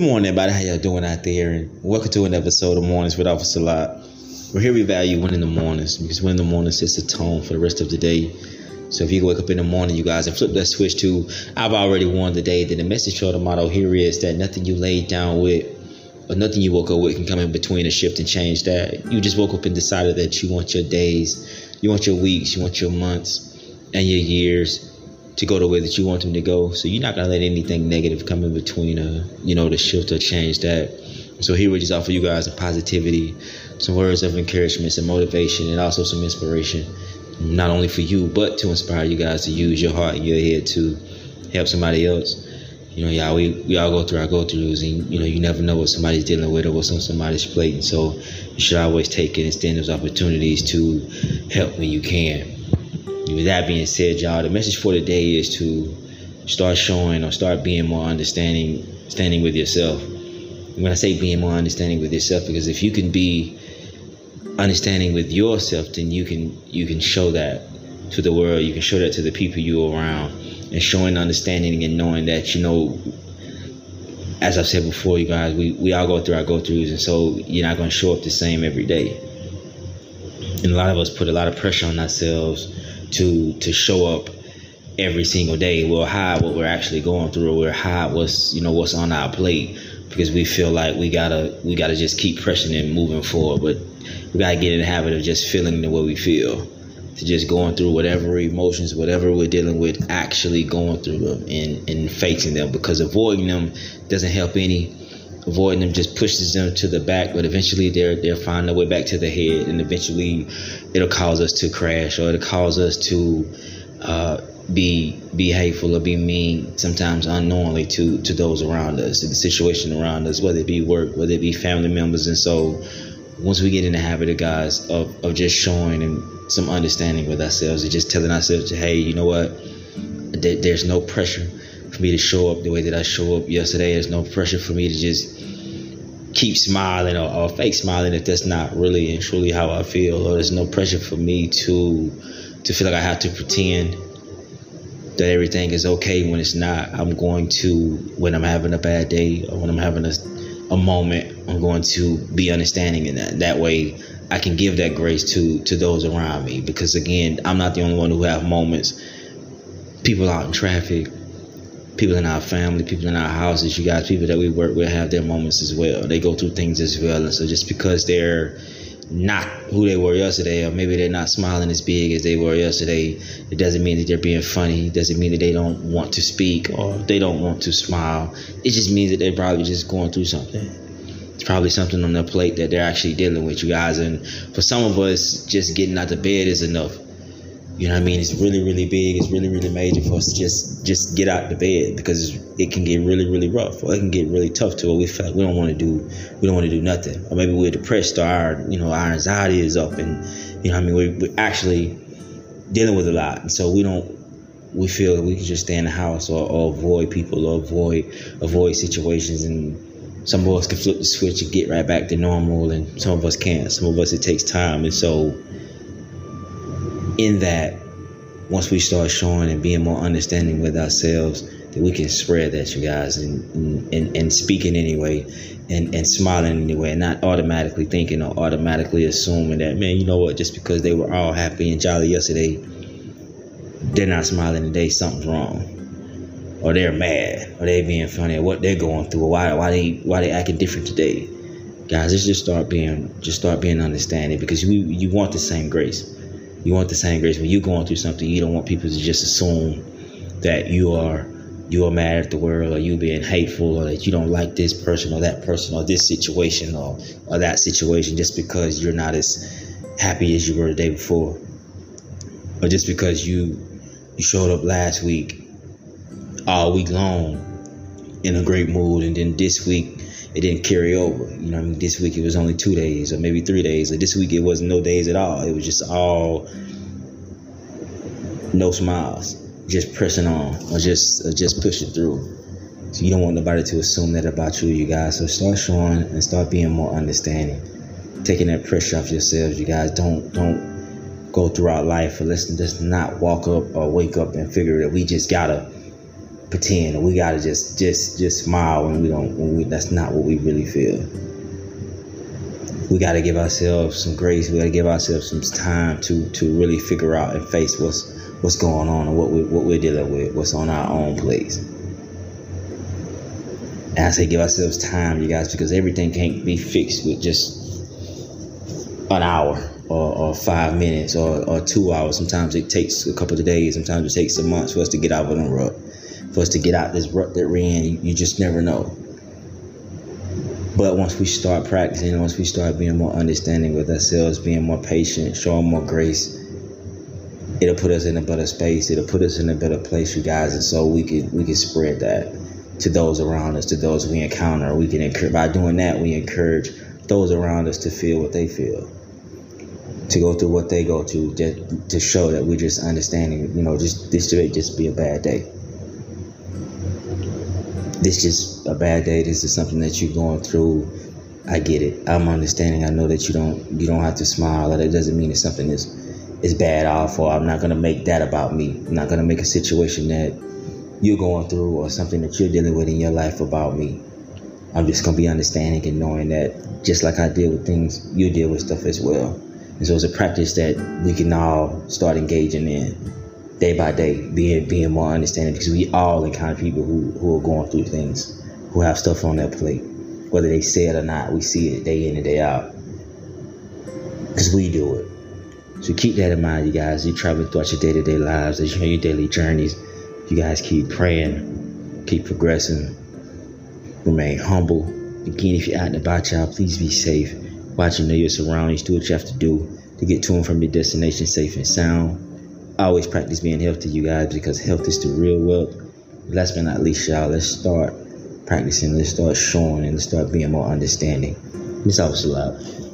Good morning, everybody. How y'all doing out there? And welcome to an episode of Mornings with Officer Lot. We're here we value winning in the mornings because winning the mornings sets the tone for the rest of the day. So if you wake up in the morning, you guys, and flip that switch to I've already won the day, then the message or the motto here is that nothing you laid down with or nothing you woke up with can come in between a shift and change that. You just woke up and decided that you want your days, you want your weeks, you want your months and your years to go the way that you want them to go. So you're not gonna let anything negative come in between, uh, you know, the shift or change that. So here we just offer you guys a positivity, some words of encouragement, some motivation, and also some inspiration, not only for you, but to inspire you guys to use your heart and your head to help somebody else. You know, y'all, we, we all go through our go throughs, and you know, you never know what somebody's dealing with or what's on somebody's plate. And so you should always take it and stand those opportunities to help when you can. With that being said, y'all, the message for today is to start showing or start being more understanding, standing with yourself. When I say being more understanding with yourself, because if you can be understanding with yourself, then you can you can show that to the world. You can show that to the people you around, and showing understanding and knowing that you know. As I've said before, you guys, we, we all go through our go throughs, and so you're not going to show up the same every day. And a lot of us put a lot of pressure on ourselves to to show up every single day. We'll hide what we're actually going through, we'll hide what's you know what's on our plate because we feel like we gotta we gotta just keep pressing and moving forward. But we gotta get in the habit of just feeling the way we feel, to just going through whatever emotions, whatever we're dealing with, actually going through them and and facing them. Because avoiding them doesn't help any. Avoiding them just pushes them to the back, but eventually they're they're finding their way back to the head, and eventually it'll cause us to crash or it'll cause us to uh, be be hateful or be mean sometimes unknowingly to to those around us, to the situation around us, whether it be work, whether it be family members, and so once we get in the habit of guys of, of just showing and some understanding with ourselves and just telling ourselves, hey, you know what, there's no pressure for me to show up the way that I show up yesterday. There's no pressure for me to just keep smiling or, or, fake smiling if that's not really and truly how I feel. Or there's no pressure for me to to feel like I have to pretend that everything is okay when it's not. I'm going to when I'm having a bad day or when I'm having a, a moment, I'm going to be understanding in that. That way I can give that grace to to those around me. Because again, I'm not the only one who have moments. People out in traffic, people in our family, people in our houses, you guys, people that we work with have their moments as well. They go through things as well. And so just because they're not who they were yesterday, or maybe they're not smiling as big as they were yesterday, it doesn't mean that they're being funny. It doesn't mean that they don't want to speak or they don't want to smile. It just means that they're probably just going through something. It's probably something on their plate that they're actually dealing with, you guys. And for some of us, just getting out of bed is enough you know what I mean? It's really, really big. It's really, really major for us to just just get out the bed because it can get really, really rough or it can get really tough to where we feel like we don't want to do we don't want to do nothing. Or maybe we're depressed or our you know our anxiety is up and you know I mean we're, we're actually dealing with a lot. And so we don't we feel that we can just stay in the house or, or avoid people or avoid avoid situations and some of us can flip the switch and get right back to normal and some of us can't. Some of us it takes time and so in that once we start showing and being more understanding with ourselves that we can spread that you guys and and, and speaking anyway and, and smiling anyway and not automatically thinking or automatically assuming that man you know what? Just because they were all happy and jolly yesterday they're not smiling today something's wrong. Or they're mad or they're being funny or what they're going through or why why they why they acting different today. Guys let's just start being just start being understanding because you you want the same grace you want the same grace when you're going through something. You don't want people to just assume that you are you are mad at the world or you being hateful or that you don't like this person or that person or this situation or, or that situation just because you're not as happy as you were the day before or just because you you showed up last week all week long in a great mood and then this week it didn't carry over. You know, I mean, this week it was only two days or maybe three days. Like this week it wasn't no days at all. It was just all no smiles, just pressing on or just or just pushing through. So you don't want nobody to assume that about you, you guys. So start showing and start being more understanding, taking that pressure off yourselves, you guys. Don't don't go throughout life or let's just not walk up or wake up and figure that we just gotta pretend or we gotta just just just smile when we don't when we that's not what we really feel. We gotta give ourselves some grace. We gotta give ourselves some time to to really figure out and face what's what's going on and what we what we're dealing with what's on our own plate and I say give ourselves time you guys because everything can't be fixed with just an hour or, or five minutes or, or two hours. Sometimes it takes a couple of days. Sometimes it takes a month for us to get out of the rut for us to get out this rut that we're in. You, just never know. But once we start practicing, once we start being more understanding with ourselves, being more patient, showing more grace, it'll put us in a better space. It'll put us in a better place, you guys. And so we can we can spread that to those around us, to those we encounter. We can encourage by doing that. We encourage those around us to feel what they feel, to go through what they go through, just to show that we're just understanding. You know, just this should just be a bad day this is a bad day. This is something that you're going through. I get it. I'm understanding. I know that you don't you don't have to smile. That doesn't mean it's something is is bad or I'm not gonna make that about me. I'm not gonna make a situation that you're going through or something that you're dealing with in your life about me. I'm just gonna be understanding and knowing that just like I deal with things, you deal with stuff as well. And so it's a practice that we can all start engaging in day by day, being being more understanding because we all encounter people who, who are going through things, who have stuff on their plate. Whether they say it or not, we see it day in and day out. Because we do it. So keep that in mind, you guys. You travel throughout your day to day lives, as you know, your daily journeys. You guys keep praying, keep progressing, remain humble. Again, if you're out and about, y'all, please be safe. Watch and know your surroundings. Do what you have to do to get to and from your destination safe and sound always practice being healthy, you guys, because health is the real wealth. Last but not least, y'all, let's start practicing. Let's start showing and let's start being more understanding. This helps a lot.